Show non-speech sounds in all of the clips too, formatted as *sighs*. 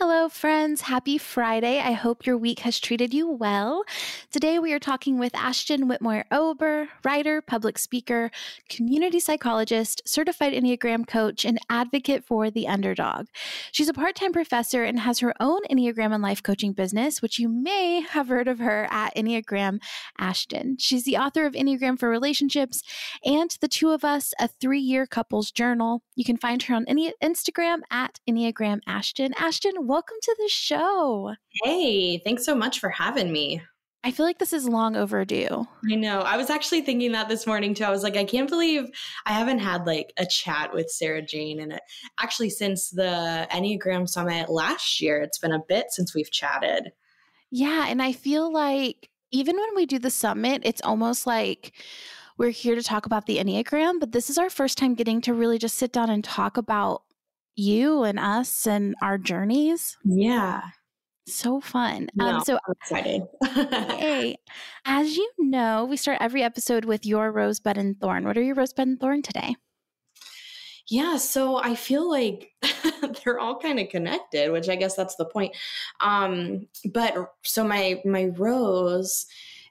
Hello, friends. Happy Friday. I hope your week has treated you well. Today, we are talking with Ashton Whitmoyer-Ober, writer, public speaker, community psychologist, certified Enneagram coach, and advocate for the underdog. She's a part time professor and has her own Enneagram and life coaching business, which you may have heard of her at Enneagram Ashton. She's the author of Enneagram for Relationships and The Two of Us, a three year couples journal. You can find her on Instagram at Enneagram Ashton. Ashton, welcome to the show. Hey, thanks so much for having me. I feel like this is long overdue. I know. I was actually thinking that this morning too. I was like, I can't believe I haven't had like a chat with Sarah Jane. And actually, since the Enneagram Summit last year, it's been a bit since we've chatted. Yeah. And I feel like even when we do the summit, it's almost like we're here to talk about the Enneagram, but this is our first time getting to really just sit down and talk about you and us and our journeys. Yeah. So fun. No, um, so I'm excited. hey, *laughs* as you know, we start every episode with your rosebud and thorn. What are your rosebud and thorn today? Yeah, so I feel like *laughs* they're all kind of connected, which I guess that's the point. Um, but so my my rose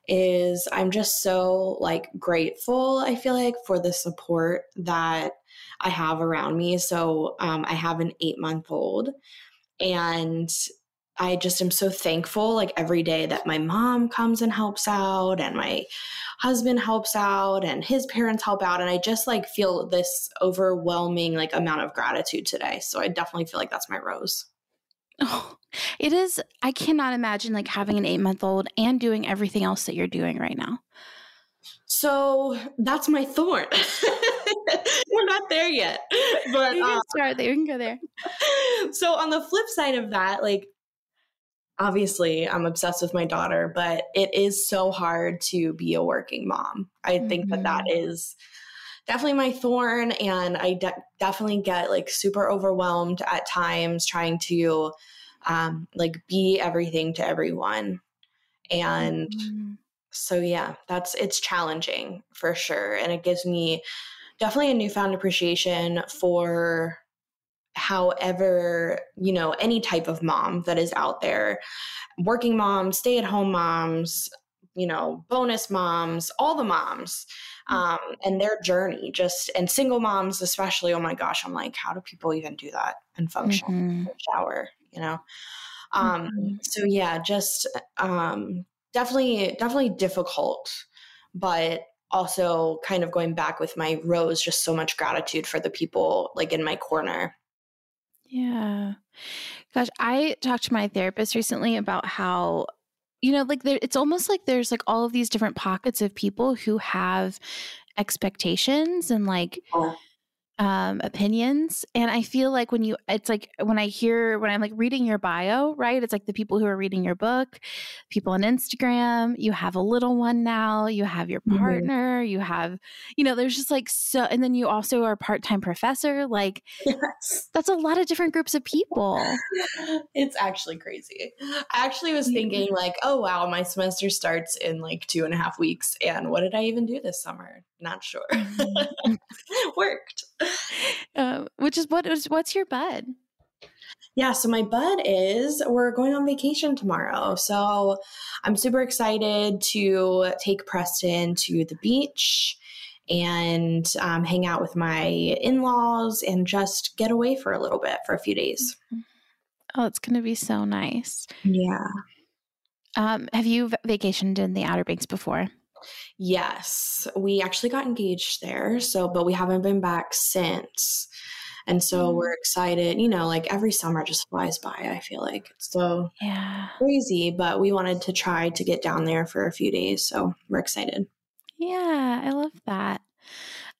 is I'm just so like grateful, I feel like, for the support that I have around me. So um, I have an eight month old, and I just am so thankful like every day that my mom comes and helps out, and my husband helps out, and his parents help out. And I just like feel this overwhelming like amount of gratitude today. So I definitely feel like that's my rose. Oh, it is. I cannot imagine like having an eight month old and doing everything else that you're doing right now. So that's my thorn. *laughs* *laughs* We're not there yet, but you can uh, start there. You can go there. *laughs* So on the flip side of that, like obviously I'm obsessed with my daughter, but it is so hard to be a working mom. I mm-hmm. think that that mm-hmm. definitely my thorn and I de- definitely get like super overwhelmed at times trying to um like be everything to everyone. And mm-hmm. so yeah, that's it's challenging for sure and it gives me definitely a newfound appreciation for however, you know, any type of mom that is out there working moms, stay at home moms, you know, bonus moms, all the moms. Mm. Um, and their journey just and single moms especially oh my gosh i'm like how do people even do that and function mm-hmm. shower you know um mm-hmm. so yeah just um definitely definitely difficult but also kind of going back with my rose just so much gratitude for the people like in my corner. Yeah. Gosh i talked to my therapist recently about how you know like there, it's almost like there's like all of these different pockets of people who have expectations and like oh um, opinions. And I feel like when you, it's like when I hear, when I'm like reading your bio, right? It's like the people who are reading your book, people on Instagram, you have a little one now, you have your mm-hmm. partner, mm-hmm. you have, you know, there's just like so, and then you also are a part time professor. Like, yes. that's a lot of different groups of people. *laughs* It's actually crazy. I actually was thinking, like, oh, wow, my semester starts in like two and a half weeks. And what did I even do this summer? Not sure. Mm-hmm. *laughs* Worked. Uh, which is what is what's your bud? Yeah, so my bud is we're going on vacation tomorrow. So I'm super excited to take Preston to the beach and um, hang out with my in laws and just get away for a little bit for a few days. Mm-hmm. Oh, it's going to be so nice. Yeah. Um, have you vacationed in the Outer Banks before? Yes, we actually got engaged there. So, but we haven't been back since. And so mm. we're excited, you know, like every summer just flies by. I feel like it's so yeah. crazy, but we wanted to try to get down there for a few days. So we're excited. Yeah, I love that.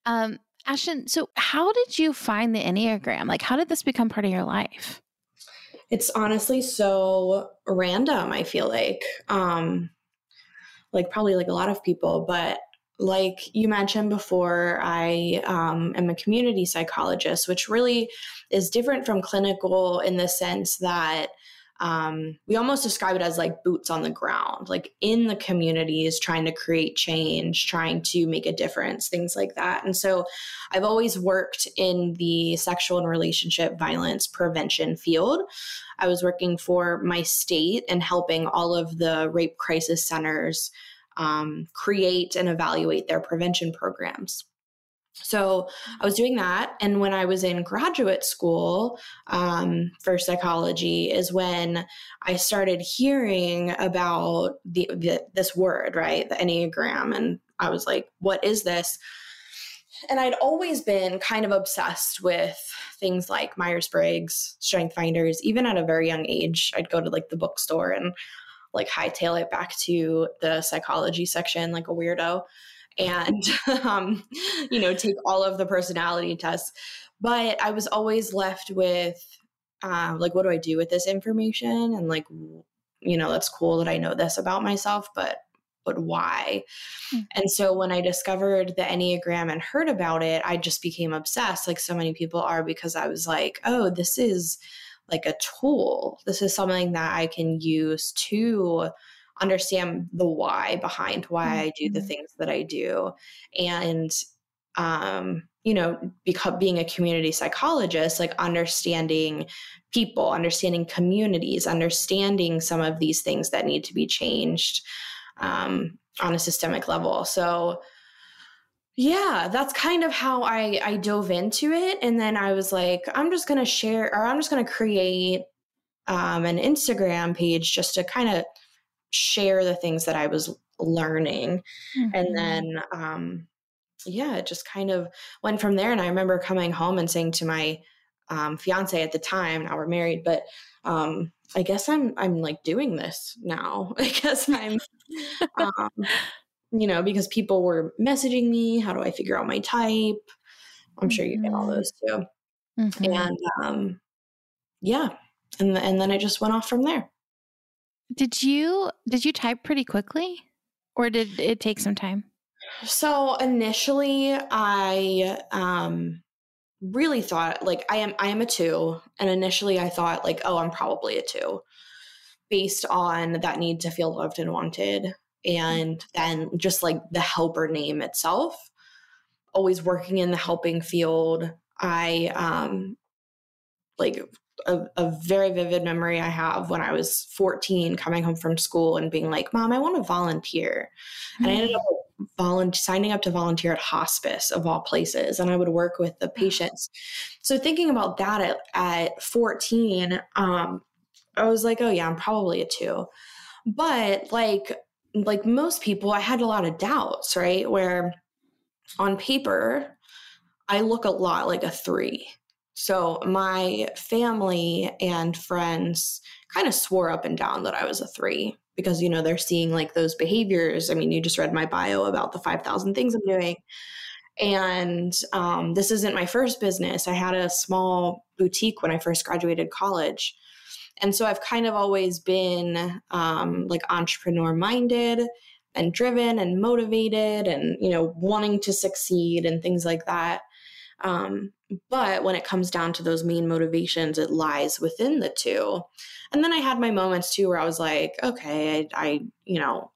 Um, Ashton, so how did you find the Enneagram? Like, how did this become part of your life? It's honestly so random, I feel like. Um, like probably like a lot of people, but like you mentioned before, I um, am a community psychologist, which really is different from clinical in the sense that um, we almost describe it as like boots on the ground, like in the communities, trying to create change, trying to make a difference, things like that. And so I've always worked in the sexual and relationship violence prevention field. I was working for my state and helping all of the rape crisis centers um, create and evaluate their prevention programs. So I was doing that. And when I was in graduate school um, for psychology, is when I started hearing about the, the, this word, right? The Enneagram. And I was like, what is this? And I'd always been kind of obsessed with things like Myers Briggs, Strength Finders. Even at a very young age, I'd go to like the bookstore and like hightail it back to the psychology section like a weirdo and *laughs* um, you know take all of the personality tests. But i was always left with uh, like what do i do with this information? And like you know that's cool that i know this about myself but but why? Mm-hmm. and so when i discovered the enneagram and heard about it i just became obsessed like so many people are because i was like oh this is like a tool. This is something that i can use to understand the why behind why mm-hmm. I do the mm-hmm. things that I do. And, um, you know, because being a community psychologist, like understanding people, understanding communities, understanding some of these things that need to be changed um, on a systemic level. So, yeah, that's kind of how I I dove into it, and then I was like, I'm just gonna share, or I'm just gonna create um, an Instagram page just to kind of share the things that I was learning. Mm-hmm. And then, um, yeah, it just kind of went from there. And I remember coming home and saying to my um, fiance at the time, now we're married, but um, I guess I'm I'm like doing this now. *laughs* I guess I'm, um, you know, because people were messaging me. How do I figure out my type? I'm sure you get all mm-hmm. those too. Mm-hmm. And um, yeah, and and then I just went off from there. Did you did you type pretty quickly? Or did it take some time? So initially I um really thought like I am I am a 2 and initially I thought like oh I'm probably a 2 based on that need to feel loved and wanted and then just like the helper name itself always working in the helping field. I um like a, a, very vivid memory I have when I was 14 coming home from school and being like, Mom, I want to volunteer. Mm-hmm. And I ended up volunteer, signing up to volunteer at hospice of all places. And I would work with the patients. So thinking about that at, at 14, um, I was like, oh yeah, I'm probably a two. But like, like most people, I had a lot of doubts, right? Where on paper, I look a lot like a three so my family and friends kind of swore up and down that I was a three because, you know, they're seeing like those behaviors. I mean, you just read my bio about the 5,000 things I'm doing. And um, this isn't my first business. I had a small boutique when I first graduated college. And so I've kind of always been um, like entrepreneur minded and driven and motivated and, you know, wanting to succeed and things like that. Um, but when it comes down to those main motivations, it lies within the two. And then I had my moments too where I was like, okay, I, I you know,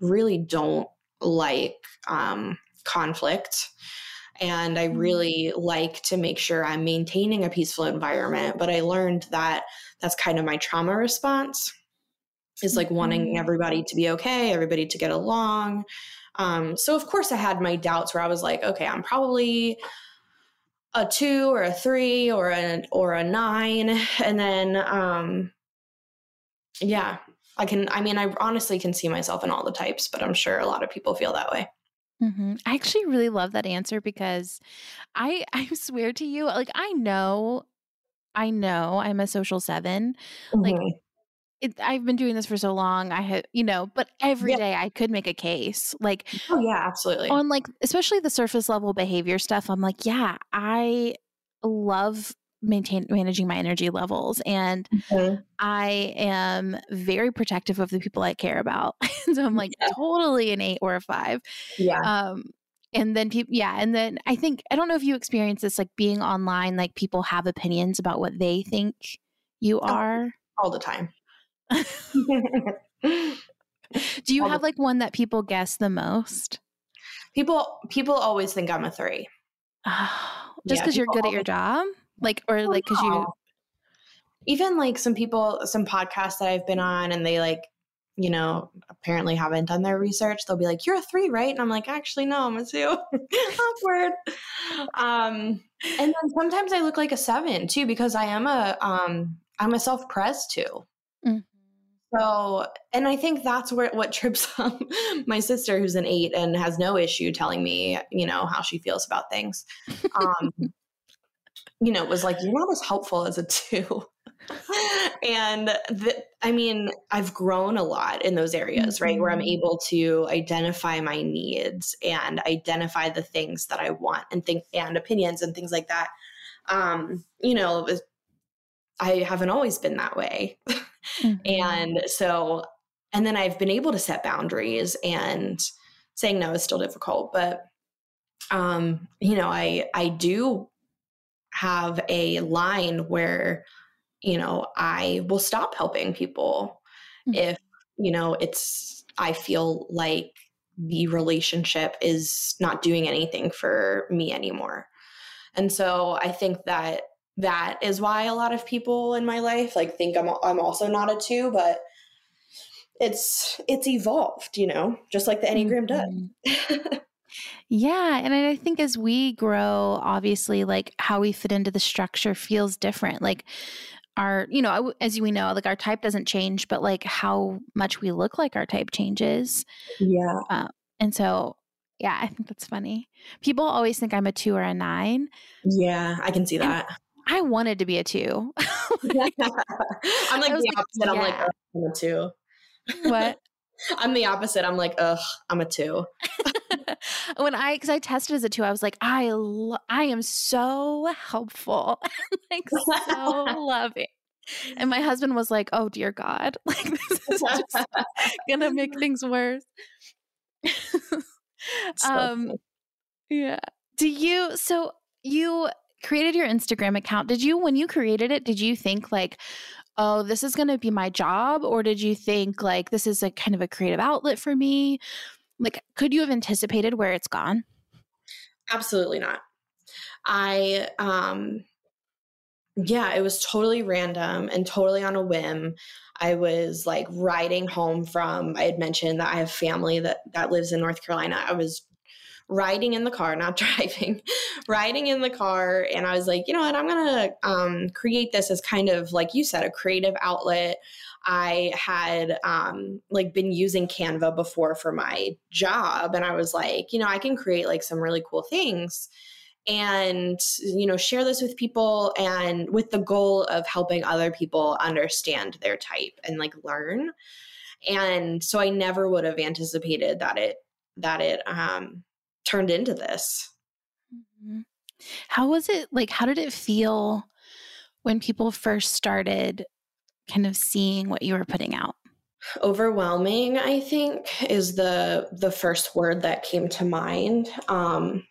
really don't like um, conflict. And I mm-hmm. really like to make sure I'm maintaining a peaceful environment. But I learned that that's kind of my trauma response is like wanting mm-hmm. everybody to be okay, everybody to get along. Um, so, of course, I had my doubts where I was like, okay, I'm probably a two or a three or a or a nine and then um yeah i can i mean i honestly can see myself in all the types but i'm sure a lot of people feel that way mm-hmm. i actually really love that answer because i *laughs* i swear to you like i know i know i'm a social 7 mm-hmm. like it, I've been doing this for so long. I had, you know, but every yeah. day I could make a case. Like, oh, yeah, absolutely. On like, especially the surface level behavior stuff, I'm like, yeah, I love maintain managing my energy levels and mm-hmm. i am very protective of the people i care about *laughs* so i'm like yeah. totally an eight or a five yeah um and then people yeah and then i think i don't know if you experience this like being online like people have opinions about what they think you oh, are all the time. *laughs* Do you have like one that people guess the most? People people always think I'm a three. Oh, just because yeah, you're good at your job, like, or like because you. Even like some people, some podcasts that I've been on, and they like, you know, apparently haven't done their research. They'll be like, "You're a three, right?" And I'm like, "Actually, no, I'm a two. *laughs* Awkward. Um, and then sometimes I look like a seven two because I am a um, I'm a self pres too. Mm. So, and I think that's where what trips *laughs* up my sister, who's an eight and has no issue telling me, you know, how she feels about things. Um, *laughs* you know, was like, you're not as helpful as a two. *laughs* and the, I mean, I've grown a lot in those areas, mm-hmm. right? Where I'm mm-hmm. able to identify my needs and identify the things that I want and think and opinions and things like that. Um, you know, I haven't always been that way. Mm-hmm. and so, and then I've been able to set boundaries and saying no is still difficult, but um, you know, I I do have a line where, you know, I will stop helping people mm-hmm. if, you know, it's I feel like the relationship is not doing anything for me anymore. And so I think that that is why a lot of people in my life like think I'm I'm also not a 2 but it's it's evolved, you know, just like the Enneagram mm-hmm. does. yeah, and I think as we grow, obviously like how we fit into the structure feels different. Like our, you know, as we know, like our type doesn't change, but like how much we look like our type changes. Yeah. Uh, and so yeah, I think that's funny. People always think I'm a 2 or a 9. Yeah, I can see that. I wanted to be a two. *laughs* like, I'm like the like, opposite. Yeah. I'm like, I'm a two. What? *laughs* I'm the opposite. I'm like, ugh, I'm a two. *laughs* when I, because I tested as a two, I was like, I, lo- I am so helpful, like so loving. And my husband was like, "Oh dear God, like this is just gonna make things worse." um, yeah. Do you? So you created your Instagram account, did you, when you created it, did you think like, oh, this is going to be my job? Or did you think like, this is a kind of a creative outlet for me? Like, could you have anticipated where it's gone? Absolutely not. I, um, yeah, it was totally random and totally on a whim. I was like riding home from I had mentioned that I have family that that lives in North Carolina. I was riding in the car, not *laughs* driving, riding in the car. And I was like, you know what? I'm going to um, create this as kind of, like you said, a creative outlet. I had um, like been using Canva before for my job. And I was like, you know, I can create like some really cool things and you know share this with people and with the goal of helping other people understand their type and like learn and so i never would have anticipated that it that it um turned into this. Mm-hmm. How was it like? How did it feel when people first started kind of seeing what you were putting out? Overwhelming, I think, is the the first word that came to mind. Um,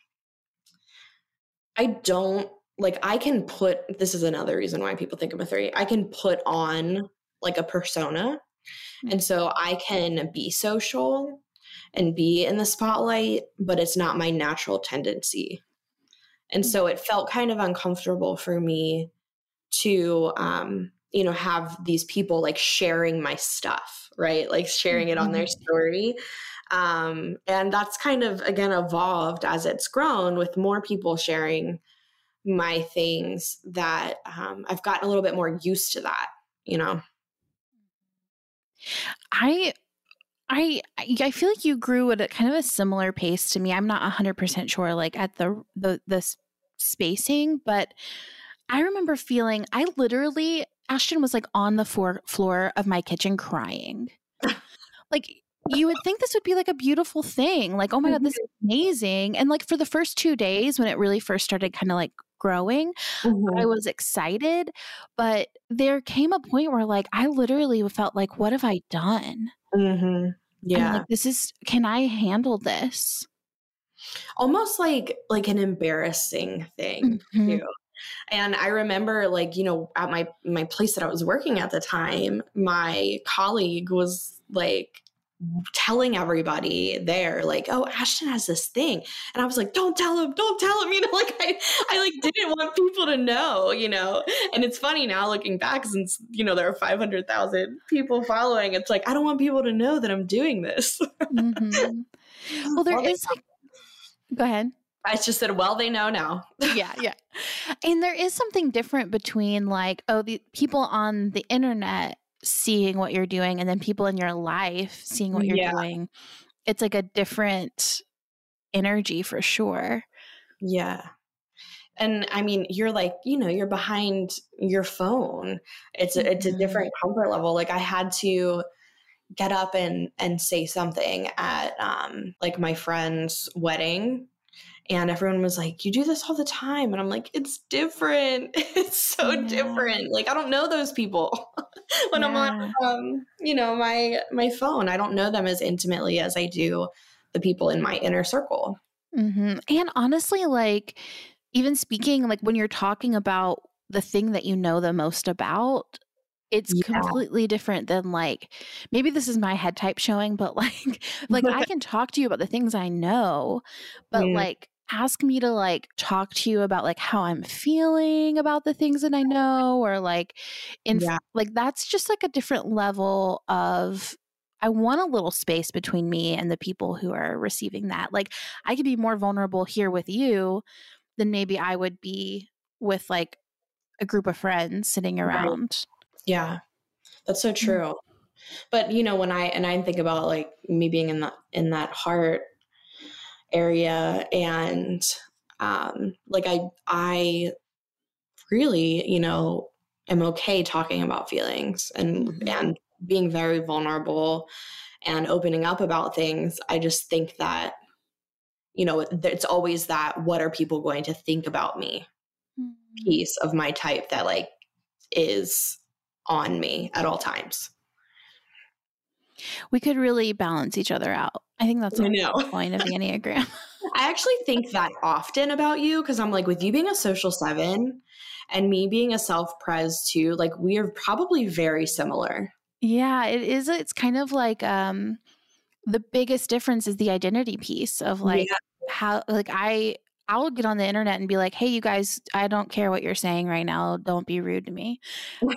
I don't like. I can put. This is another reason why people think I'm a three. I can put on like a persona, mm-hmm. and so I can be social and be in the spotlight, but it's not my natural tendency. And so it felt kind of uncomfortable for me to, um, you know, have these people like sharing my stuff, right? Like sharing it on their mm-hmm. story. Um, and that's kind of, again, evolved as it's grown with more people sharing my things that um, I've gotten a little bit more used to that, you know? I I I feel like you grew at a kind of a similar pace to me. I'm not 100% sure like at the the the spacing, but I remember feeling I literally Ashton was like on the floor floor of my kitchen crying. like you would think this would be like a beautiful thing. Like, oh my God, this is mm-hmm. amazing. And like for the first two days when it really first started kind of like growing, mm-hmm. I was excited. But there came a point where like I literally felt like, what have I done? Mm-hmm. Yeah. Like, this is, can I handle this? Almost like like an embarrassing thing mm-hmm. too. And I remember like, you know, at my my place that I was working at the time, my colleague was like telling everybody there like oh ashton has this thing and i was like don't tell him don't tell him *laughs* you know like i i like didn't want people to know you know and it's funny now looking back since you know there are 500000 people following it's like i don't want people to know that i'm doing this mm-hmm. *laughs* well there is like go ahead I just said, well, they know now. yeah, yeah. And there is something different between like, oh, the people on the internet seeing what you're doing and then people in your life seeing what you're yeah. doing. It's like a different energy for sure. Yeah. And I mean, you're like, you know, you're behind your phone. It's a, it's a mm-hmm. different comfort level. Like I had to get up and and say something at um like my friend's wedding and everyone was like you do this all the time and i'm like it's different *laughs* it's so yeah. different like i don't know those people *laughs* when yeah. i'm on um, you know my my phone i don't know them as intimately as i do the people in my inner circle mm-hmm. and honestly like even speaking like when you're talking about the thing that you know the most about it's yeah. completely different than like maybe this is my head type showing but *laughs* like like i can talk to you about the things i know but mm. like ask me to like talk to you about like how I'm feeling about the things that I know or like in yeah. like that's just like a different level of I want a little space between me and the people who are receiving that. Like I could be more vulnerable here with you than maybe I would be with like a group of friends sitting around. Right. Yeah. That's so mm. true. Mm-hmm. But you know when I and I think about like me being in that in that heart area and um, like i i really you know am okay talking about feelings and mm-hmm. and being very vulnerable and opening up about things i just think that you know it's always that what are people going to think about me mm-hmm. piece of my type that like is on me at all times we could really balance each other out. I think that's the *laughs* point of the Enneagram. I actually think that often about you because I'm like, with you being a social seven and me being a self pres two, like we are probably very similar. Yeah, it is. It's kind of like um the biggest difference is the identity piece of like yeah. how like I I'll get on the internet and be like, "Hey, you guys, I don't care what you're saying right now. Don't be rude to me,"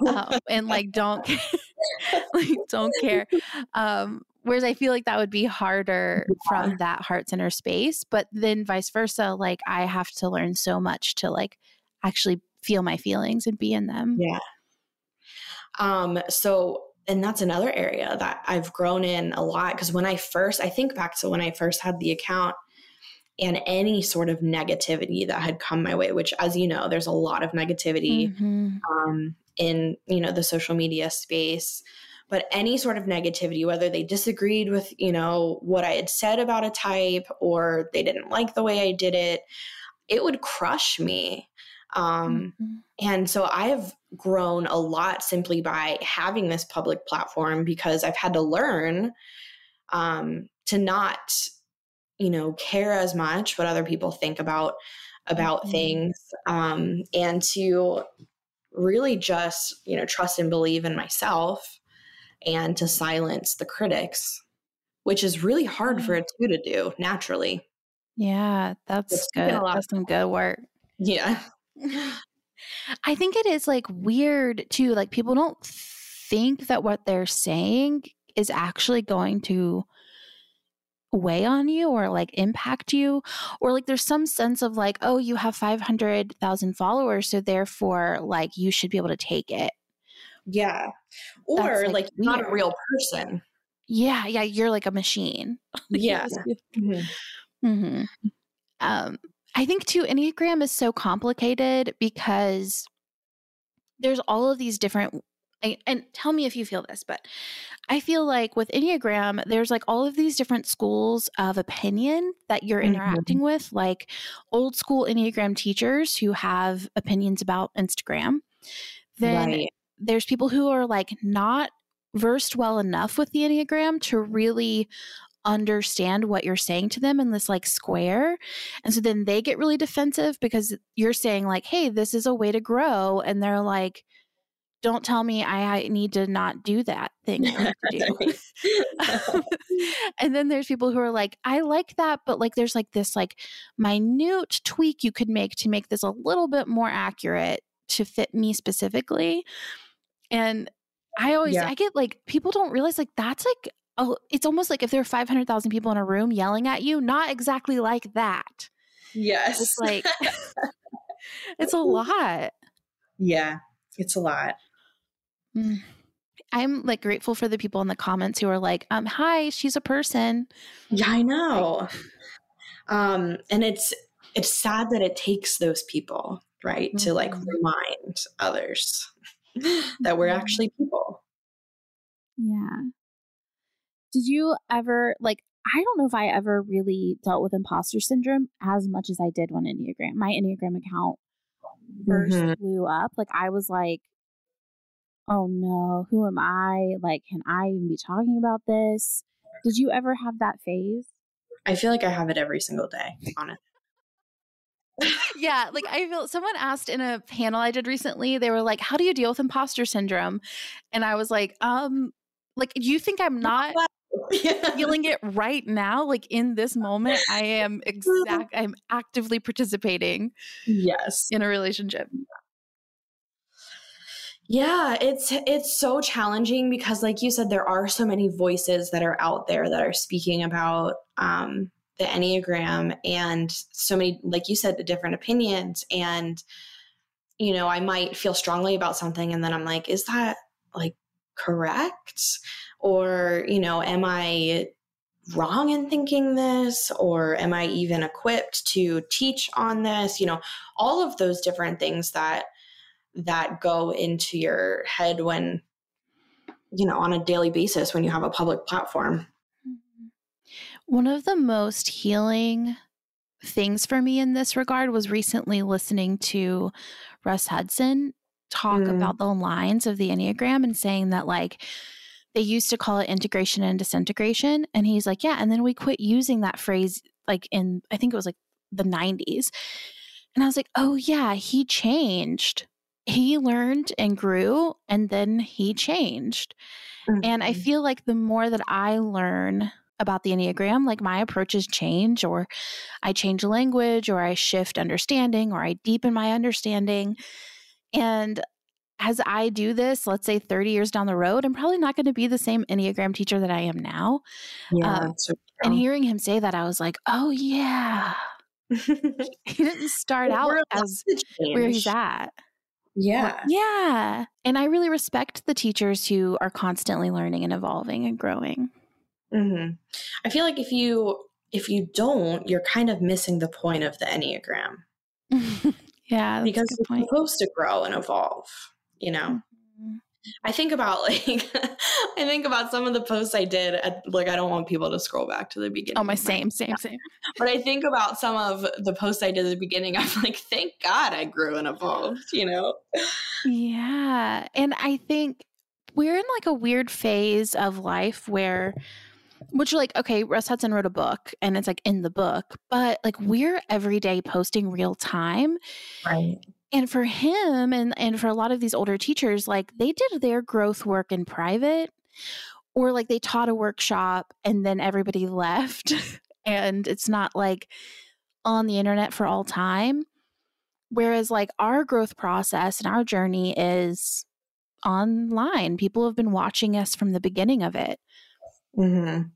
um, and like, don't *laughs* *laughs* like, don't care. Um, whereas I feel like that would be harder yeah. from that heart center space, but then vice versa. Like, I have to learn so much to like actually feel my feelings and be in them. Yeah. Um. So and that's another area that I've grown in a lot because when I first, I think back to when I first had the account, and any sort of negativity that had come my way which as you know there's a lot of negativity mm-hmm. um, in you know the social media space but any sort of negativity whether they disagreed with you know what i had said about a type or they didn't like the way i did it it would crush me um, mm-hmm. and so i've grown a lot simply by having this public platform because i've had to learn um, to not you know care as much what other people think about about mm-hmm. things um, and to really just you know trust and believe in myself and to silence the critics which is really hard for a two to do naturally. Yeah that's it's good. that's some good work. Yeah. *laughs* I think it is like weird too like people don't think that what they're saying is actually going to weigh on you or like impact you or like there's some sense of like oh you have 500,000 followers so therefore like you should be able to take it. Yeah. Or That's, like, like not a real person. Yeah yeah you're like a machine. *laughs* Yeah. Mm-hmm. Mm-hmm. um i think too enneagram is so complicated because there's all of these different and tell me if you feel this, but I feel like with Enneagram, there's like all of these different schools of opinion that you're mm-hmm. interacting with, like old school Enneagram teachers who have opinions about Instagram. Then right. there's people who are like not versed well enough with the Enneagram to really understand what you're saying to them in this like square. And so then they get really defensive because you're saying, like, hey, this is a way to grow. And they're like, don't tell me I, need to not do that thing do. *laughs* *laughs* and then there's people who are like, I like that, but like there's like this like minute tweak you could make to make this a little bit more accurate to fit me specifically. And I always yeah. I get like people don't realize like that's like oh it's almost like if there are 500,000 people in a room yelling at you, not exactly like that. Yes. It's like *laughs* it's a lot. Yeah, it's a lot. Mm. I'm like grateful for the people in the comments who are like, um, hi, she's a person. Yeah, I know. um, and it's it's sad that it takes those people, right, mm-hmm. to like mm-hmm. remind others *sighs* that we're actually people. Yeah. Did you ever like I don't know if I ever really dealt with imposter syndrome as much as I did when Enneagram. My Enneagram account 1st mm-hmm. blew up. Like I was like, oh no, who am I? Like, can I even be talking about this? Did you ever have that phase? I feel like I have it every single day, honestly. *laughs* yeah, like I feel someone asked in a panel I did recently, they were like, How do you deal with imposter syndrome? And I was like, um, like, do you think I'm not yeah. *laughs* feeling it right now? Like in this moment, I am *laughs* exact I'm actively participating yes in a relationship. Yeah, it's it's so challenging because like you said there are so many voices that are out there that are speaking about um the Enneagram and so many like you said the different opinions and you know, I might feel strongly about something and then I'm like is that like correct? Or, you know, am I wrong in thinking this or am I even equipped to teach on this? You know, all of those different things that that go into your head when you know on a daily basis when you have a public platform mm-hmm. one of the most healing things for me in this regard was recently listening to russ hudson talk mm. about the lines of the enneagram and saying that like they used to call it integration and disintegration and he's like yeah and then we quit using that phrase like in i think it was like the 90s and i was like oh yeah he changed he learned and grew and then he changed. Mm-hmm. And I mm-hmm. feel like the more that I learn about the Enneagram, like my approaches change, or I change language, or I shift understanding, or I deepen my understanding. And as I do this, let's say 30 years down the road, I'm probably not going to be the same Enneagram teacher that I am now. Yeah, um, so and hearing him say that, I was like, oh, yeah. *laughs* he didn't start out as where he's at. Yeah. Yeah. And I really respect the teachers who are constantly learning and evolving and growing. Mm-hmm. I feel like if you if you don't, you're kind of missing the point of the Enneagram. *laughs* yeah, because it's point. supposed to grow and evolve. You know. I think about *laughs* like I think about some of the posts I did at like I don't want people to scroll back to the beginning. Oh my same, same, same. But I think about some of the posts I did at the beginning. I'm like, thank God I grew and evolved, you know? Yeah. And I think we're in like a weird phase of life where which you're like okay russ hudson wrote a book and it's like in the book but like we're every day posting real time right and for him and and for a lot of these older teachers like they did their growth work in private or like they taught a workshop and then everybody *laughs* left. And it's not like on the internet for all time. Whereas like our growth process and our journey is online. People have been watching us from the beginning of it. Mhm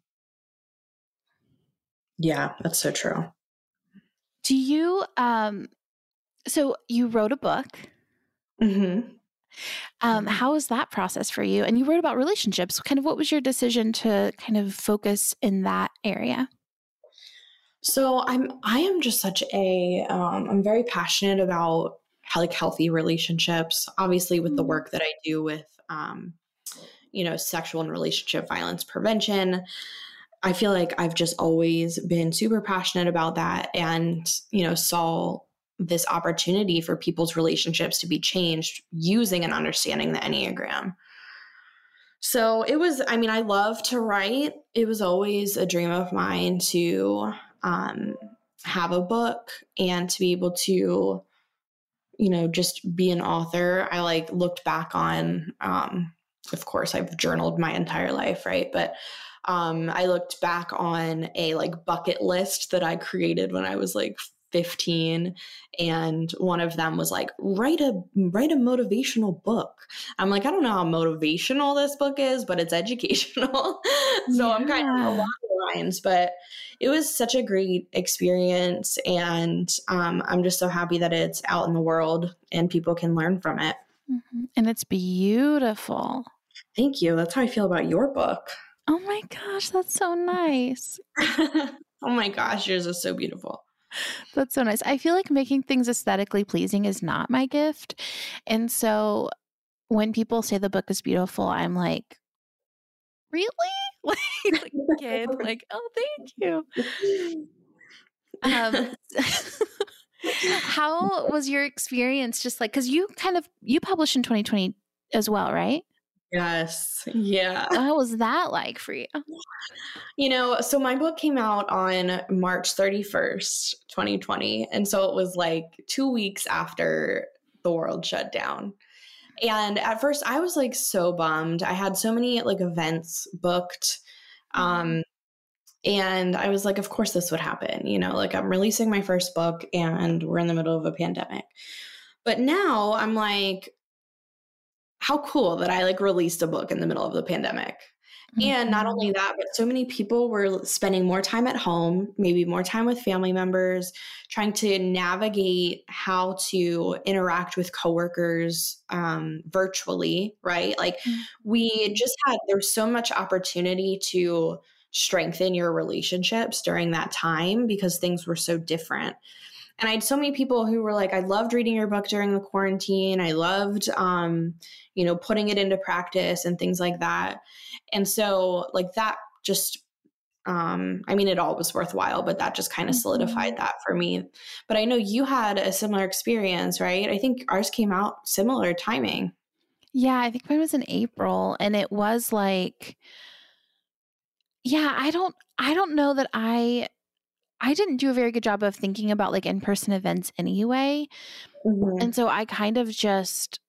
yeah that's so true. Do you um so you wrote a book. Mm-hmm. Um, mm-hmm. how was that process for you? And you wrote about relationships. Kind of what was your decision to kind of focus in that area? So I'm I am just such a um, I'm very passionate about how, like healthy relationships. Obviously, with the mm-hmm. work that I do with um, you know sexual and relationship violence prevention, I feel like I've just always been super passionate about that, and you know saw this opportunity for people's relationships to be changed using and understanding the Enneagram. So it was, I mean, I love to write. It was always a dream of mine to um, have a book and to be able to, you know, just be an author. I like looked back on, um, of course, I've journaled my entire life, right? But um, I looked back on a like bucket list that I created when I was like 15 and one of them was like write a write a motivational book. I'm like i don't know how motivational this book is but it's *laughs* educational. So yeah. i'm kind of along the lines but it was such a great experience and um, i'm just so happy that it's out in the world and people can learn from it. Mm-hmm. and it's beautiful. Thank you. That's how i feel about your book. Oh my gosh that's so nice. *laughs* Oh my gosh yours is so beautiful *laughs* that's so nice. I feel like making things aesthetically pleasing is not my gift. And so when people say the book is beautiful, I'm like, really? *laughs* like, like kid, like, oh, thank you. Um, *laughs* how was your experience? Just like, because you kind of you published in 2020 as well, right? Yes. Yeah. What was that like for you? You know, so my book came out on March 31st, 2020. And so it was like two weeks after the world shut down. And at first I was like so bummed. I had so many like events booked. Um, mm-hmm. and I was like, of course this would happen. You know, like I'm releasing my first book and we're in the middle of a pandemic. But now I'm like, how cool that I like released a book in the middle of the pandemic. Mm-hmm. And not only that, but so many people were spending more time at home, maybe more time with family members, trying to navigate how to interact with coworkers um, virtually, right? Like mm-hmm. we just had, there was so much opportunity to strengthen your relationships during that time because things were so different. And I had so many people who were like, I loved reading your book during the quarantine. I loved, um, you know, putting it into practice and things like that. And so, like, that just, um, I mean, it all was worthwhile, but that just kind of mm-hmm. solidified that for me. But I know you had a similar experience, right? I think ours came out similar timing. Yeah, I think mine was in April, and it was like, yeah, I don't, I don't know that I I didn't do a very good job of thinking about like in person events anyway. Mm-hmm. And so I kind of just,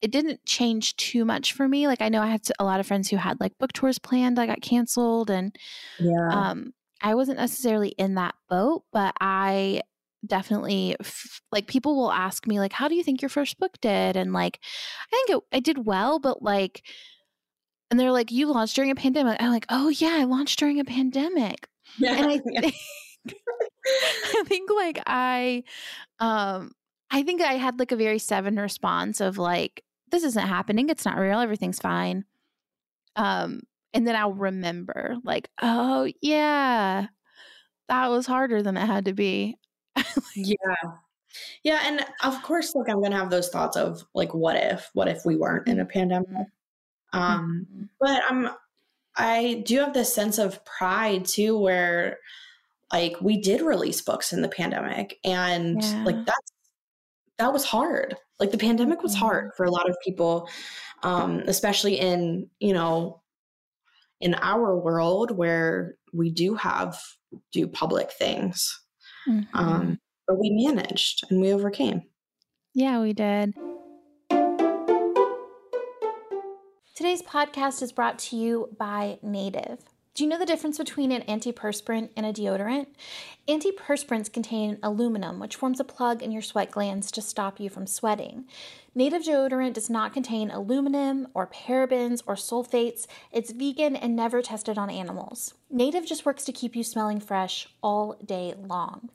it didn't change too much for me. Like I know I had a lot of friends who had like book tours planned that got canceled. And yeah. um, I wasn't necessarily in that boat, but I definitely f- like people will ask me like how do you think your first book did and like i think it, I did well but like and they're like you launched during a pandemic i'm like oh yeah i launched during a pandemic yeah, and I *laughs* think, *laughs* I think like I, um, I think I had like a very seven response of like, this isn't happening. It's not real. Everything's fine. Um, and then I'll remember like, oh yeah, that was harder than it had to be. *laughs* yeah. Yeah. And of course, like I'm going to have those thoughts of like, what if, what if we weren't in a pandemic? Mm-hmm. Um, mm-hmm. but I'm, I do have this sense of pride too, where like we did release books in the pandemic and yeah. like that's that was hard. Like the pandemic was hard mm-hmm. for a lot of people, um, especially in, you know, in our world where we do have do public things. Mm-hmm. Um, but we managed and we overcame. Yeah, we did. Today's podcast is brought to you by Native. Do you know the difference between an antiperspirant and a deodorant? Antiperspirants contain aluminum, which forms a plug in your sweat glands to stop you from sweating. Native deodorant does not contain aluminum or parabens or sulfates. It's vegan and never tested on animals. Native just works to keep you smelling fresh all day long.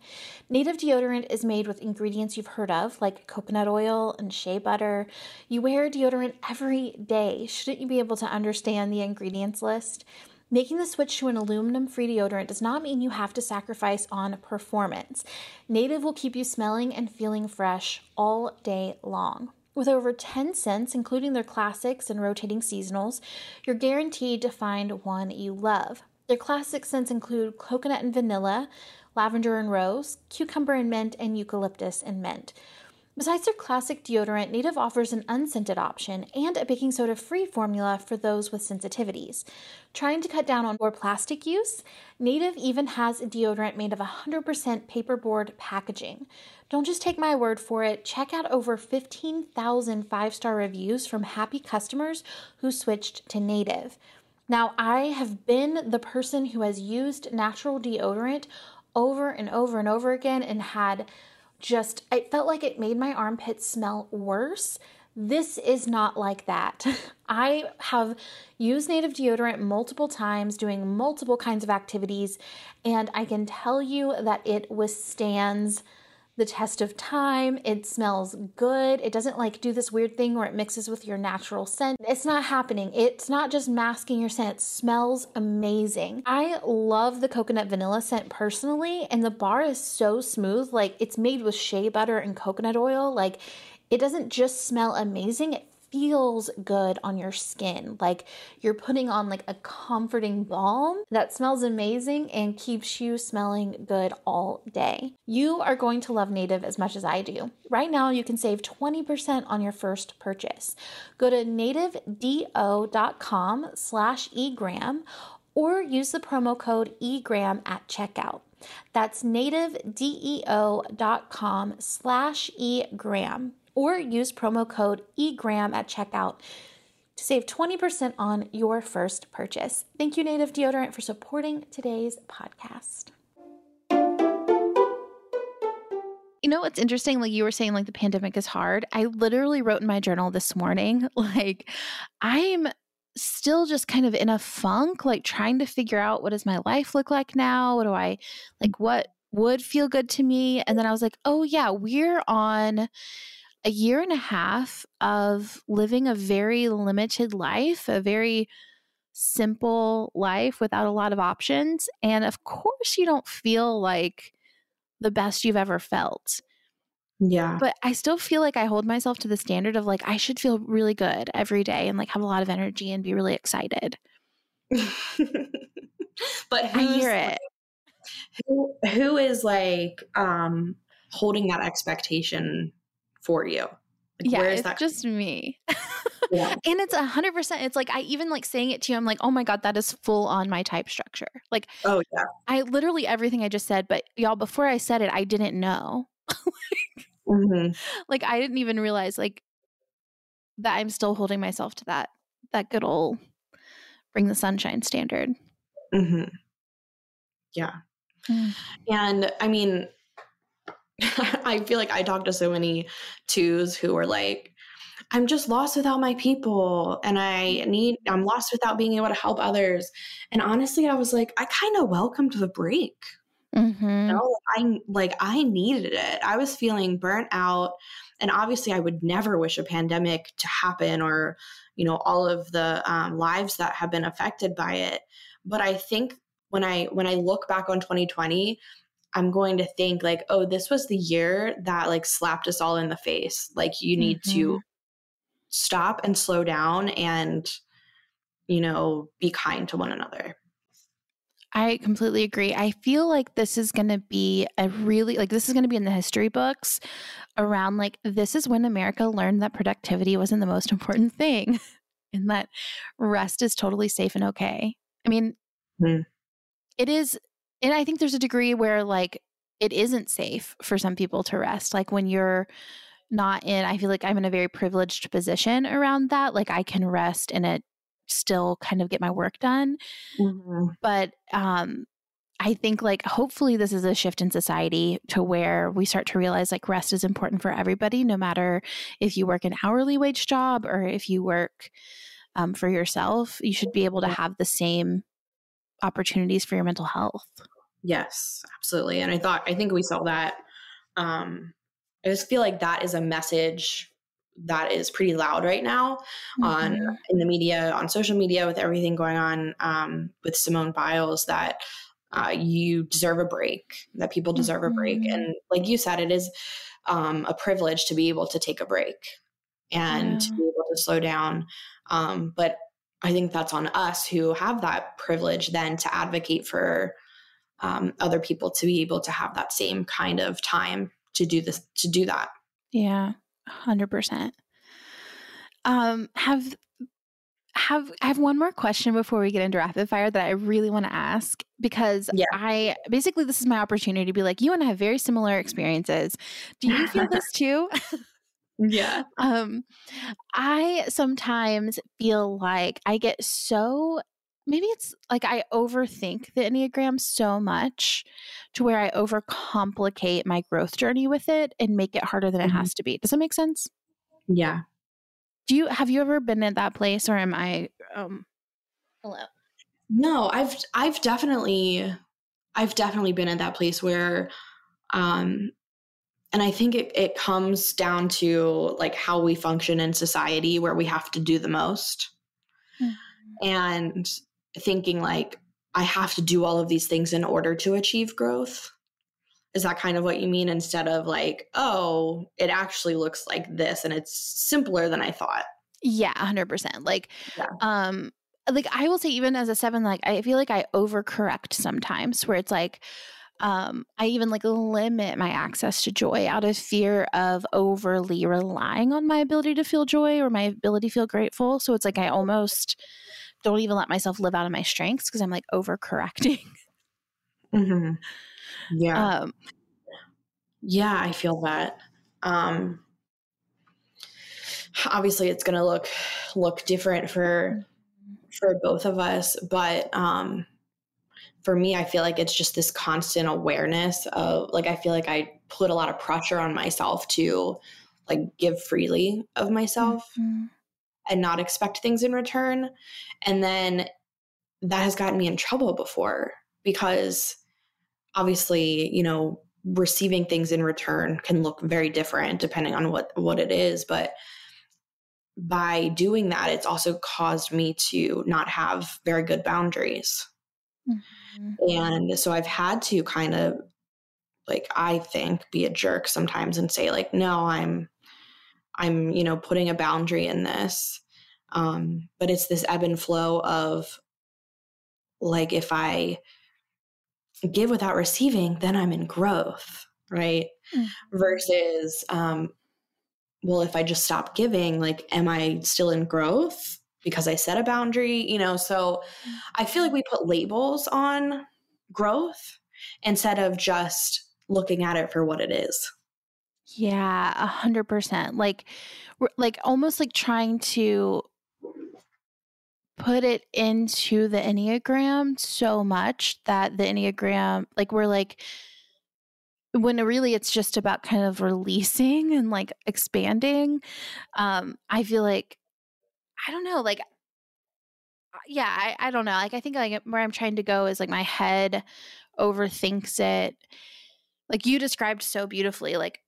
Native deodorant is made with ingredients you've heard of, like coconut oil and shea butter. You wear deodorant every day. Shouldn't you be able to understand the ingredients list? Making the switch to an aluminum free deodorant does not mean you have to sacrifice on performance. Native will keep you smelling and feeling fresh all day long. With over 10 scents, including their classics and rotating seasonals, you're guaranteed to find one you love. Their classic scents include coconut and vanilla, lavender and rose, cucumber and mint, and eucalyptus and mint. Besides their classic deodorant, Native offers an unscented option and a baking soda free formula for those with sensitivities. Trying to cut down on more plastic use, Native even has a deodorant made of 100% paperboard packaging. Don't just take my word for it, check out over 15,000 five star reviews from happy customers who switched to Native. Now, I have been the person who has used natural deodorant over and over and over again and had just, it felt like it made my armpits smell worse. This is not like that. *laughs* I have used native deodorant multiple times doing multiple kinds of activities, and I can tell you that it withstands the test of time. It smells good. It doesn't like do this weird thing where it mixes with your natural scent. It's not happening. It's not just masking your scent. It smells amazing. I love the coconut vanilla scent personally, and the bar is so smooth. Like it's made with shea butter and coconut oil. Like it doesn't just smell amazing, it feels good on your skin. Like you're putting on like a comforting balm that smells amazing and keeps you smelling good all day. You are going to love Native as much as I do. Right now, you can save 20% on your first purchase. Go to nativedo.com slash egram or use the promo code egram at checkout. That's nativedo.com slash egram or use promo code EGRAM at checkout to save 20% on your first purchase. Thank you, Native Deodorant, for supporting today's podcast. You know what's interesting? Like you were saying, like the pandemic is hard. I literally wrote in my journal this morning, *laughs* like, I'm still just kind of in a funk, like trying to figure out what does my life look like now? What do I like? What would feel good to me? And then I was like, oh, yeah, we're on a year and a half of living a very limited life, a very simple life without a lot of options. And of course, you don't feel like the best you've ever felt. Yeah. But I still feel like I hold myself to the standard of like, I should feel really good every day and like have a lot of energy and be really excited. *laughs* but I hear it. Who, who is like um holding that expectation for you? Like, yeah, it's that? just me. yeah. *laughs* And it's a hundred percent. It's like I even like saying it to you. I'm like, oh my god, that is full on my type structure. Like, oh yeah, I literally everything I just said. But y'all, before I said it, I didn't know. like, mm-hmm. *laughs* like I didn't even realize like that I'm still holding myself to that that good old bring the sunshine standard. Mm-hmm. Yeah. Mm. And I mean, *laughs* I feel like I talk to so many twos who are like, I'm just lost without my people and I need I'm lost without being able to help others. And honestly, I was like, I kind of welcomed the break. Mm-hmm. You know, I like I needed it. I was feeling burnt out. And obviously I would never wish a pandemic to happen or, you know, all of the um, lives that have been affected by it. But I think when I when I look back on 2020, I'm going to think like, oh, this was the year that like slapped us all in the face. Like you need mm-hmm. to stop and slow down and you know, be kind to one another. I completely agree. I feel like this is going to be a really like this is going to be in the history books around like this is when America learned that productivity wasn't the most *laughs* important thing and that rest is totally safe and okay. I mean, mm. it is and I think there's a degree where like it isn't safe for some people to rest. Like when you're not in, I feel like I'm in a very privileged position around that. Like I can rest and it still kind of get my work done. Mm-hmm. But um I think like hopefully this is a shift in society to where we start to realize like rest is important for everybody, no matter if you work an hourly wage job or if you work um, for yourself. You should be able to have the same opportunities for your mental health. Yes, absolutely. And I thought, I think we saw that. Um, I just feel like that is a message that is pretty loud right now mm-hmm. on in the media, on social media, with everything going on um, with Simone Biles. That uh, you deserve a break. That people deserve mm-hmm. a break, mm-hmm. and like you said, it is um, a privilege to be able to take a break and yeah. to be able to slow down. Um, but I think that's on us who have that privilege then to advocate for um, other people to be able to have that same kind of time to do this to do that Yeah, 100%. Um have have I have one more question before we get into rapid fire that I really want to ask because Yeah. I basically this is my opportunity to be like you and I have very similar experiences. Do you feel *laughs* this too? *laughs* Yeah. um I sometimes feel like I get so maybe it's like I overthink the Enneagram so much to where I overcomplicate my growth journey with it and make it harder than it Mhm. has to be. Does that make sense? Yeah. Do you have you ever been at that place or am I um hello? No, I've I've definitely I've definitely been at that place where um and I think it, it comes down to like how we function in society where we have to do the most Mhm. and thinking like I have to do all of these things in order to achieve growth. Is that kind of what you mean instead of like, oh, it actually looks like this and it's simpler than I thought? Yeah, 100%. Like Yeah. um like I will say even as a 7 like I feel like I overcorrect sometimes where it's like um I even like limit my access to joy out of fear of overly relying on my ability to feel joy or my ability to feel grateful. So it's like I almost don't even let myself live out of my strengths because I'm like overcorrecting. Mm-hmm. Yeah. Um Yeah, I feel that. Um obviously it's going to look look different for for both of us, but um for me I feel like it's just this constant awareness of like I feel like I put a lot of pressure on myself to like give freely of myself mhm. and not expect things in return. And then that has gotten me in trouble before because obviously, you know, receiving things in return can look very different depending on what what it is, but by doing that it's also caused me to not have very good boundaries. Mhm. And so I've had to kind of like I think be a jerk sometimes and say like no, I'm I'm, you know, putting a boundary in this. Um but it's this ebb and flow of like if I give without receiving, then I'm in growth, right? Mhm. Versus um well if I just stop giving, like am I still in growth because I set a boundary, you know? So I feel like we put labels on growth instead of just looking at it for what it is. Yeah, a hundred percent. Like, like almost like trying to put it into the Enneagram so much that the Enneagram, like, we're like, when really it's just about kind of releasing and like expanding. Um, I feel like, I don't know, like, uh, yeah, I, I don't know. Like, I think like where I'm trying to go is like my head overthinks it. Like you described so beautifully, like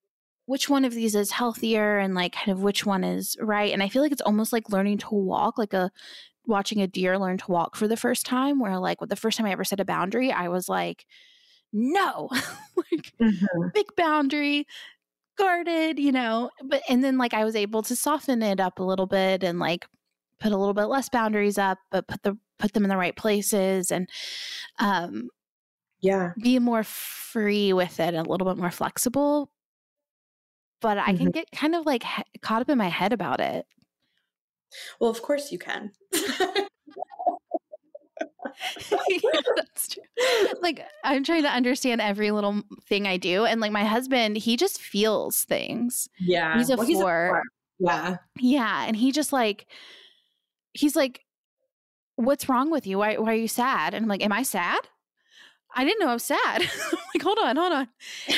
which one of these is healthier and like kind of which one is right. And I feel like it's almost like learning to walk, like a watching a deer learn to walk for the first time, where like with the first time I ever set a boundary, I was like, no, *laughs* like big boundary, guarded, you know. But and then like I was able to soften it up a little bit and like put a little bit less boundaries up, but put the put them in the right places and um Yeah. be more free with it a little bit more flexible. But I can Mhm. get kind of like he- caught up in my head about it. Well, of course you can. *laughs* That's true. Like I'm trying to understand every little thing I do, and like my husband, he just feels things. yeah. He's a Well, four. Yeah. Yeah, and he just like he's like, "What's wrong with you? Why, why are you sad?" And I'm like, "Am I sad? I didn't know I was sad." *laughs* Like, hold on, hold on.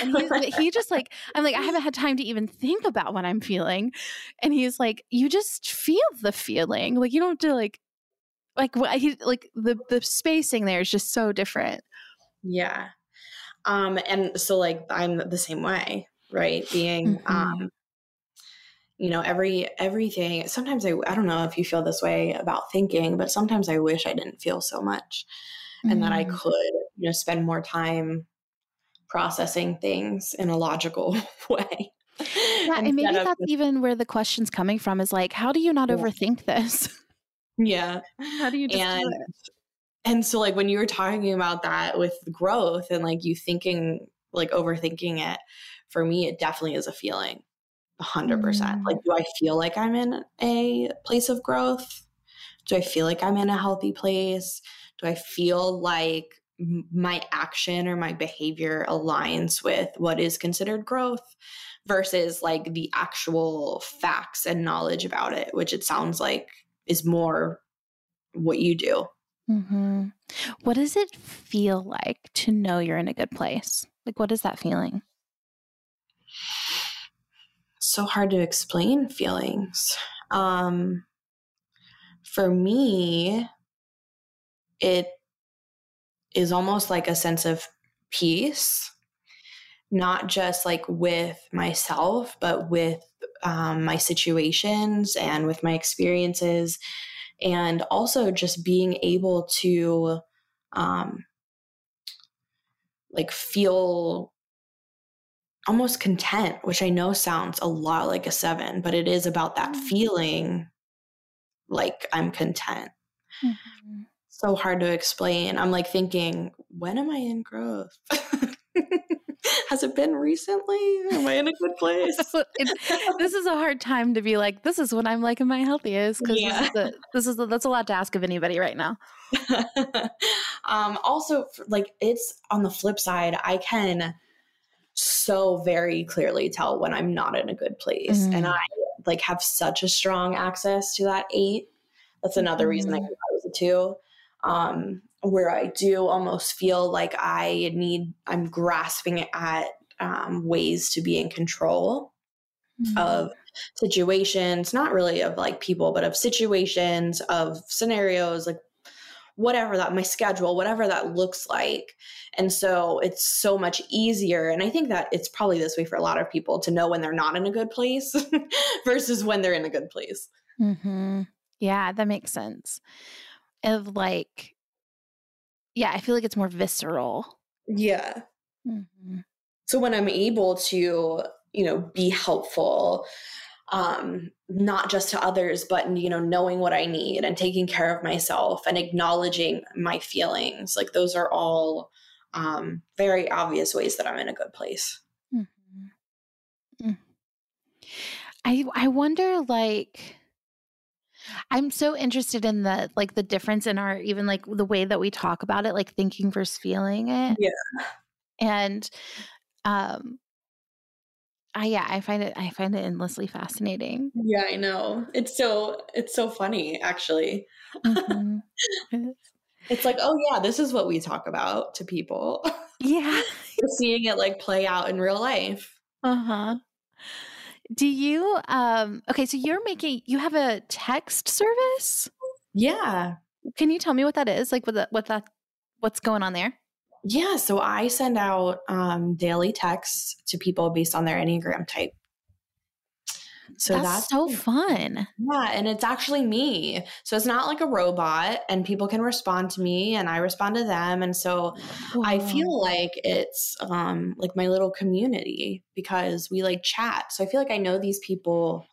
And he's, he just like, I'm like, I haven't had time to even think about what I'm feeling, and he's like, "You just feel the feeling. Like you don't have to like." Like what he like the the spacing there is just so different. Yeah. Um, and so like I'm the same way, right? Being Mhm. um you know, every everything sometimes I I don't know if you feel this way about thinking, but sometimes I wish I didn't feel so much and that I Mm. could, you know, spend more time processing things in a logical *laughs* way. Yeah, and maybe that's even where the question's coming from is like, how do you not Yeah. overthink this? *laughs* yeah. How do you just And and so like when you were talking about that with growth and like you thinking like overthinking it, for me it definitely is a feeling. 100%. percent Like, do I feel like I'm in a place of growth? Do I feel like I'm in a healthy place? Do I feel like my action or my behavior aligns with what is considered growth versus like the actual facts and knowledge about it, which it sounds like is more what you do. Mm-hmm. What does it feel like to know you're in a good place? Like, what is that feeling? So hard to explain feelings. Um, for me, it is almost like a sense of peace, not just like with myself, but with um, my situations and with my experiences. And also just being able to um, like feel almost content, which I know sounds a lot like a seven, but it is about that mm. feeling like I'm content. Mm-hmm so hard to explain. I'm like thinking, when am I in growth? *laughs* Has it been recently? Am I in a good place? *laughs* this is a hard time to be like, this is when I'm like in my healthiest because yeah. this, is, this is that's a lot to ask of anybody right now. *laughs* um, also, like it's on the flip side, I can so very clearly tell when I'm not in a good place, mm. and I like have such a strong access to that eight. That's another mm. reason I, I was a two um, where I do almost feel like I need, I'm grasping at um, ways to be in control mm-hmm. of situations, not really of like people, but of situations, of scenarios, like whatever that, my schedule, whatever that looks like. And so it's so much easier. And I think that it's probably this way for a lot of people to know when they're not in a good place *laughs* versus when they're in a good place. Mm-hmm. Yeah, that makes sense of like, yeah, I feel like it's more visceral. Yeah. Mm-hmm. So when I'm able to, you know, be helpful, um, not just to others, but you know, knowing what I need and taking care of myself and acknowledging my feelings, like those are all um, very obvious ways that I'm in a good place. Mm-hmm. Mm. I I wonder like I'm so interested in the like the difference in our even like the way that we talk about it, like thinking versus feeling it. Yeah. And um I yeah, I find it I find it endlessly fascinating. Yeah, I know. It's so it's so funny actually. Mm-hmm. *laughs* it's like, oh yeah, this is what we talk about to people. *laughs* Yeah. seeing it like play out in real life. Uh-huh. Do you um okay, so you're making you have a text service? Yeah. Can you tell me what that is? Like what that what that what's going on there? Yeah, so I send out um daily texts to people based on their Enneagram type. So that's, that's, so fun. Yeah, and it's actually me. So it's not like a robot, and people can respond to me, and I respond to them. And so Whoa. I feel like it's um, like my little community because we like chat. So I feel like I know these people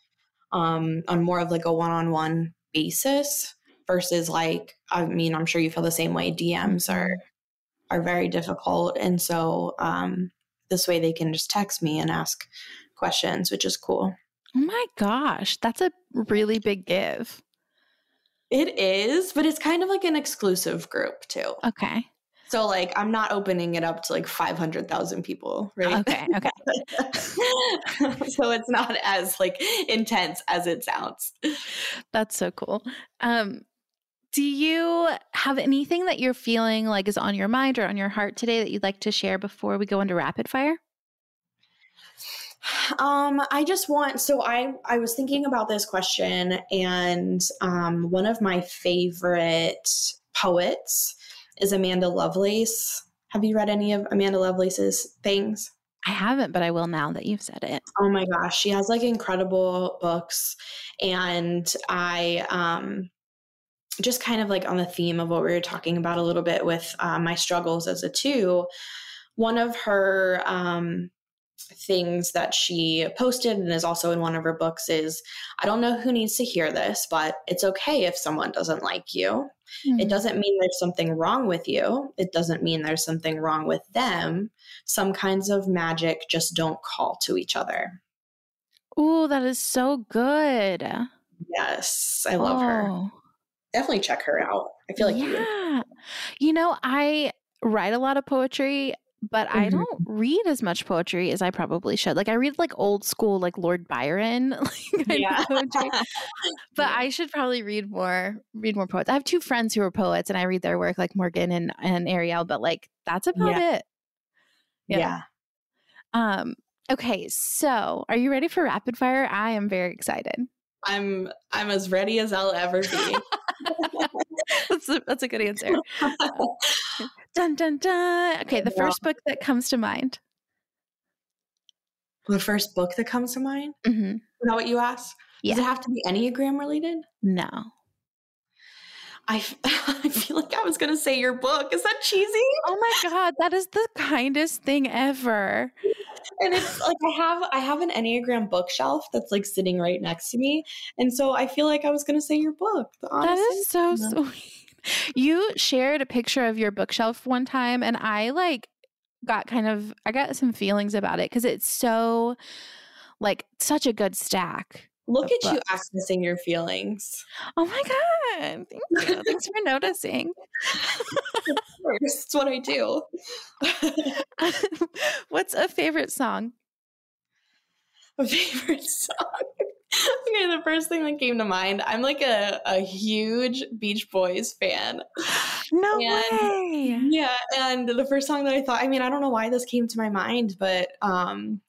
um, on more of like a one-on-one basis versus like I mean I'm sure you feel the same way. DMs are mm-hmm. Are very difficult, and so um, this way they can just text me and ask questions, which is cool. Oh my gosh, that's a really big give. It is, but it's kind of like an exclusive group too. Okay. So like I'm not opening it up to like 500,000 people, right? Okay, okay. *laughs* so it's not as like intense as it sounds. That's so cool. Um do you have anything that you're feeling like is on your mind or on your heart today that you'd like to share before we go into rapid fire? *sighs* Um, I just want so I I was thinking about this question, and um, one of my favorite poets is Amanda Lovelace. Have you read any of Amanda Lovelace's things? I haven't, but I will now that you've said it. Oh my gosh, she has like incredible books, and I um just kind of like on the theme of what we were talking about a little bit with uh, my struggles as a two. One of her um, things that she posted and is also in one of her books is I don't know who needs to hear this, but it's okay if someone doesn't like you. Mm-hmm. It doesn't mean there's something wrong with you. It doesn't mean there's something wrong with them. Some kinds of magic just don't call to each other. Oh, that is so good. Yes, I love oh. her. Definitely check her out. I feel like yeah. You, you know, I write a lot of poetry but mm-hmm. I don't read as much poetry as I probably should. Like I read like old school, like Lord Byron, *laughs* like yeah. poetry. *laughs* but I should probably read more, read more poets. I have two friends who are poets, and I read their work, like Morgan and and Ariel. But like that's about yeah. it. Yeah. yeah. Um. Okay. So, are you ready for rapid fire? I am very excited. I'm I'm as ready as I'll ever be. *laughs* *laughs* that's a, that's a good answer. *laughs* dun dun dun. Okay, the first book that comes to mind. The first book that comes to mind. Mm-hmm. Is that what you asked? Yeah. Does it have to be Enneagram related? No. I, *laughs* I feel like I was going to say your book. Is that cheesy? Oh my god, that is the kindest thing ever. And it's like I have I have an Enneagram bookshelf that's like sitting right next to me, and so I feel like I was going to say your book. That is so *laughs* sweet. You shared a picture of your bookshelf one time, and I like got kind of I got some feelings about it because it's so like such a good stack. Look at you accessing your feelings. Oh my God. Thank you. Thanks for noticing. Of course, it's what I do. *laughs* What's a favorite song? A favorite song? *laughs* okay, the first thing that came to mind, I'm like a, a huge Beach Boys fan. No and, way. Yeah, and the first song that I thought, I mean, I don't know why this came to my mind, but um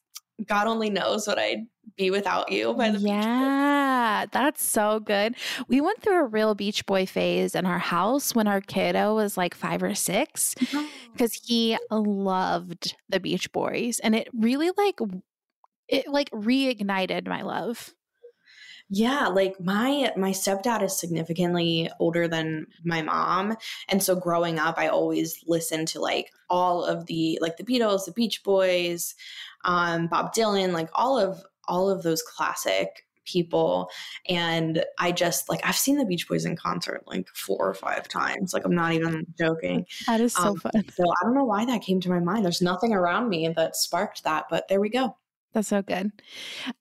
God only knows what I'd be without you by the yeah that's so good. We went through a real beach boy phase in our house when our kiddo was like five or six *gasps* because he loved the beach boys and it really like it like reignited my love. Yeah, like my my stepdad is significantly older than my mom, and so growing up, I always listened to like all of the like the Beatles, the Beach Boys, um, Bob Dylan, like all of all of those classic people. And i just like i've seen the beach boys in concert like four or five times. Like i'm not even joking. That is so um, fun. so i don't know why that came to my mind. There's nothing around me that sparked that but there we go. That's so good.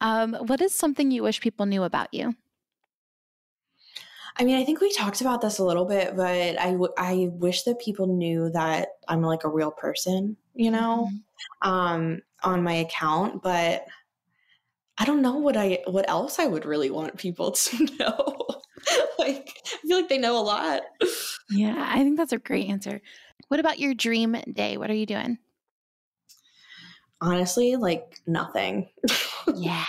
Um, what is something you wish people knew about you? I mean, I think we talked about this a little bit, but I, w- I wish that people knew that I'm like a real person, you know, mm-hmm. um, on my account. But I don't know what I what else I would really want people *laughs* to know. like I feel like they know a lot. Yeah, I think that's a great answer. What about your dream day? What are you doing? Honestly, like nothing. *laughs* yeah.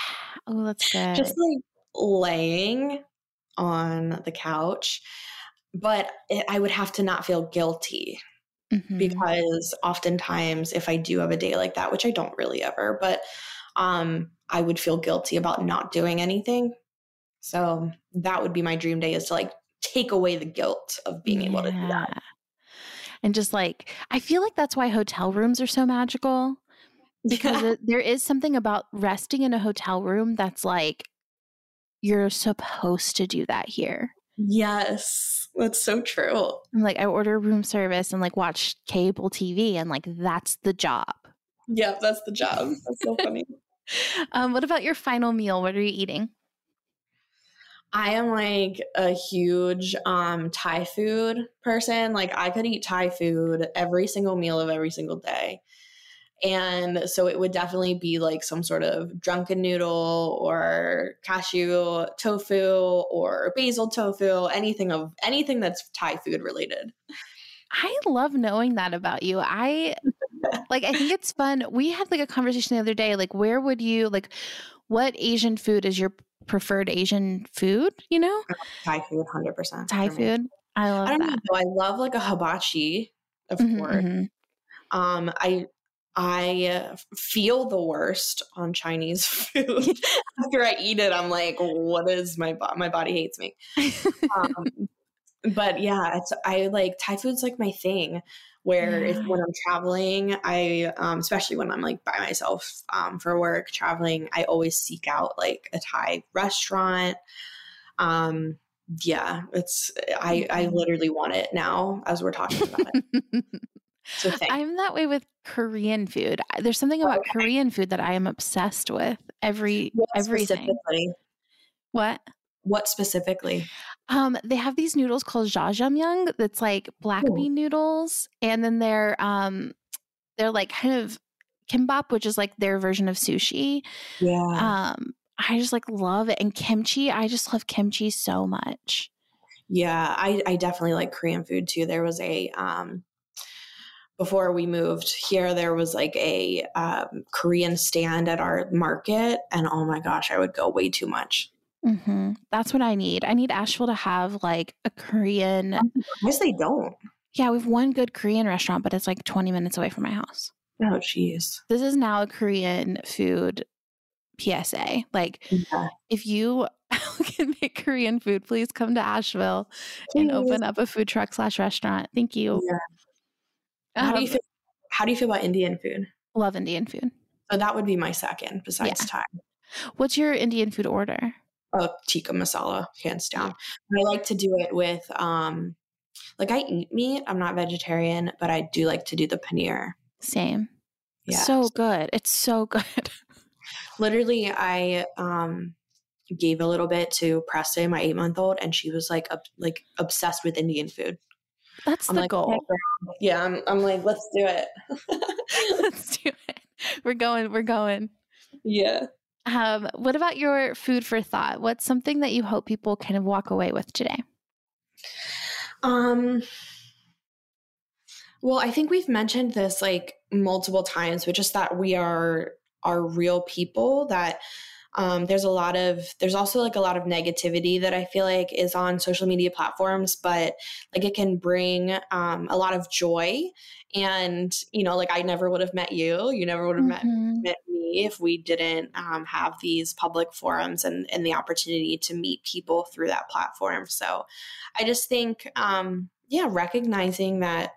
Oh, that's good. Just like laying on the couch, but it, I would have to not feel guilty mm-hmm. because oftentimes if I do have a day like that, which I don't really ever, but um I would feel guilty about not doing anything. So that would be my dream day is to like take away the guilt of being yeah. able to do that. And just like, I feel like that's why hotel rooms are so magical because yeah. *laughs* it, there is something about resting in a hotel room that's like, you're supposed to do that here. Yes, that's so true. I'm like, I order room service and like watch cable TV, and like, that's the job. Yeah, that's the job. *laughs* That's so funny. *laughs* um, what about your final meal? What are you eating? I am like a huge um, Thai food person. Like I could eat Thai food every single meal of every single day. And so it would definitely be like some sort of drunken noodle or cashew tofu or basil tofu, anything of anything that's Thai food related. I love knowing that about you. I like I think it's fun. We had like a conversation the other day like where would you like what Asian food is your preferred Asian food, you know? Thai food 100%. Thai food. I love I don't that. Know, I love like a hibachi, of mm-hmm, course. Mm-hmm. Um I I feel the worst on Chinese *laughs* food. *laughs* After I eat it, I'm like, what is my bo- my body hates me. *laughs* Um, but yeah, it's I like Thai food's like my thing. Where yeah. if when I'm traveling, I um, especially when I'm like by myself um, for work traveling, I always seek out like a Thai restaurant. Um, yeah, it's I I literally want it now as we're talking about it. *laughs* So I'm that way with Korean food. There's something about okay. Korean food that I am obsessed with. every What everything. specifically? What? What specifically? Um, they have these noodles called jjajangmyeon. That's like black Ooh. bean noodles, and then they're um, they're like kind of kimbap, which is like their version of sushi. Yeah. Um, I just like love it, and kimchi. I just love kimchi so much. Yeah, I, I definitely like Korean food too. There was a um before we moved here, there was like a um, Korean stand at our market, and oh my gosh, I would go way too much. Hmm That's what I need. I need Asheville to have like a Korean. I guess they don't. Yeah, we have one good Korean restaurant, but it's like 20 minutes away from my house. Oh, jeez. This is now a Korean food PSA. Like, Yeah. if you *laughs* can make Korean food, please come to Asheville and open up a food truck slash restaurant. Thank you. Yeah. How do you Um, feel? How do you feel about Indian food? Love Indian food. So that would be my second, besides Thai. What's your Indian food order? Oh, tikka masala, hands down. I like to do it with um, like I eat meat. I'm not vegetarian, but I do like to do the paneer. Same. Yeah. So good. It's so good. *laughs* literally i um gave a little bit to Preston, my eight month old, and she was like, ob- like obsessed with Indian food. That's I'm the like, goal. "Okay, yeah, I'm, I'm like, let's do it. *laughs* Let's do it. We're going. We're going. *laughs* yeah. Um, what about your food for thought? What's something that you hope people kind of walk away with today? Um. Well, I think we've mentioned this like multiple times, but just that we are are real people. That um, there's a lot of there's also like a lot of negativity that I feel like is on social media platforms, but like it can bring um, a lot of joy. And you know, like I never would have met you. You never would have met Mhm. met me if we didn't um, have these public forums and, and the opportunity to meet people through that platform. So I just think, um, yeah, recognizing that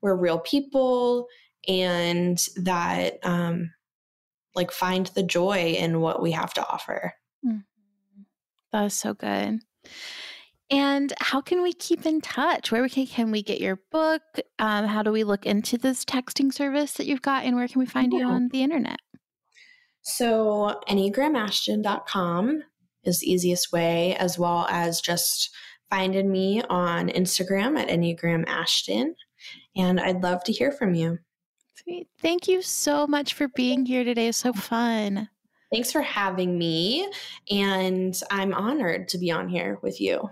we're real people and that, um, like, find the joy in what we have to offer. That was so good. And how can we keep in touch? Where we can, can we get your book? Um, how do we look into this texting service that you've got? And where can we find you on the internet? So, enneagramashton.com is the easiest way, as well as just finding me on Instagram at Enneagram Ashton. And I'd love to hear from you. Sweet. Thank you so much for being here today. It's so fun. Thanks for having me. And I'm honored to be on here with you.